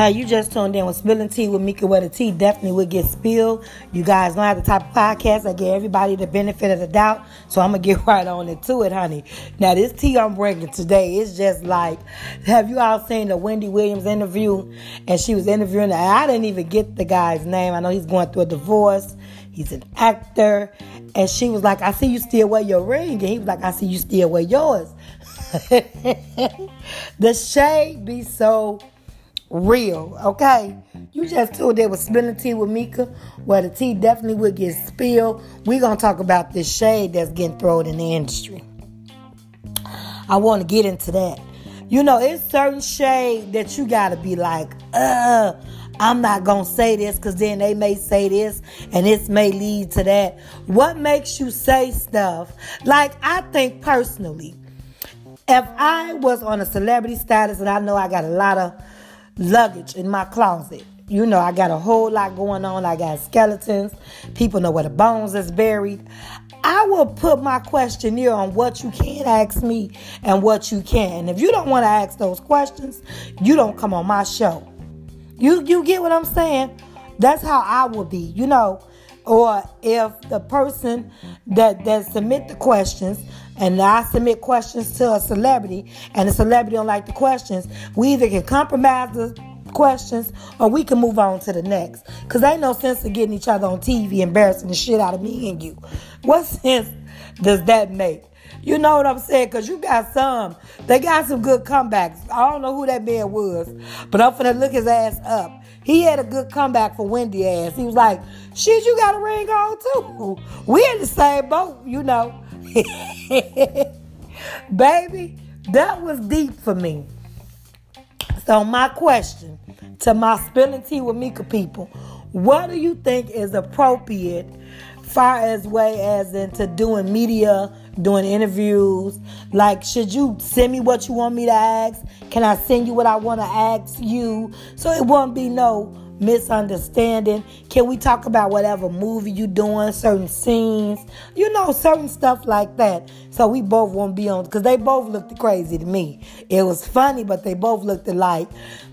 Hi, you just tuned in with Spilling Tea with Mika, where the tea definitely would get spilled. You guys know have the type of podcast that give everybody the benefit of the doubt, so I'm gonna get right on into it, honey. Now, this tea I'm bringing today is just like, have you all seen the Wendy Williams interview? And she was interviewing, I didn't even get the guy's name. I know he's going through a divorce. He's an actor, and she was like, "I see you still wear your ring," and he was like, "I see you still wear yours." the shade be so real, okay? You just tuned they with Spilling Tea with Mika, where the tea definitely would get spilled. We're to talk about this shade that's getting thrown in the industry. I want to get into that. You know, it's certain shade that you got to be like, uh, I'm not going to say this because then they may say this and this may lead to that. What makes you say stuff? Like, I think personally, if I was on a celebrity status and I know I got a lot of luggage in my closet. You know, I got a whole lot going on. I got skeletons. People know where the bones is buried. I will put my questionnaire on what you can ask me and what you can. If you don't want to ask those questions, you don't come on my show. You you get what I'm saying? That's how I would be, you know. Or if the person that that submit the questions and I submit questions to a celebrity and the celebrity don't like the questions, we either can compromise the questions or we can move on to the next. Cause ain't no sense of getting each other on TV embarrassing the shit out of me and you. What sense does that make? You know what I'm saying? Cause you got some. They got some good comebacks. I don't know who that man was, but I'm finna look his ass up. He had a good comeback for Wendy ass. He was like, shit, you got a ring on too. We in the same boat, you know. Baby, that was deep for me. So my question to my spilling tea with Mika people, what do you think is appropriate far as way as into doing media, doing interviews? Like, should you send me what you want me to ask? Can I send you what I want to ask you? So it won't be no misunderstanding? Can we talk about whatever movie you doing, certain scenes, you know, certain stuff like that. So we both won't be on because they both looked crazy to me. It was funny, but they both looked alike.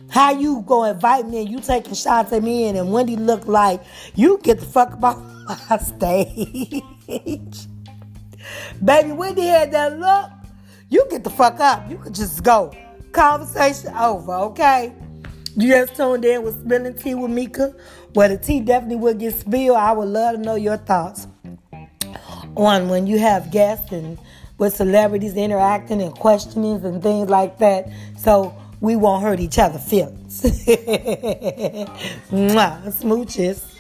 How you go invite me and you taking shots at me and, and Wendy looked like you get the fuck off my stage. Baby, Wendy had that look. You get the fuck up. You could just go. Conversation over, okay? You just tuned in with Spilling Tea with Mika, Well, the tea definitely will get spilled. I would love to know your thoughts on when you have guests and with celebrities interacting and questionings and things like that. So we won't hurt each other feelings. Mwah, smooches.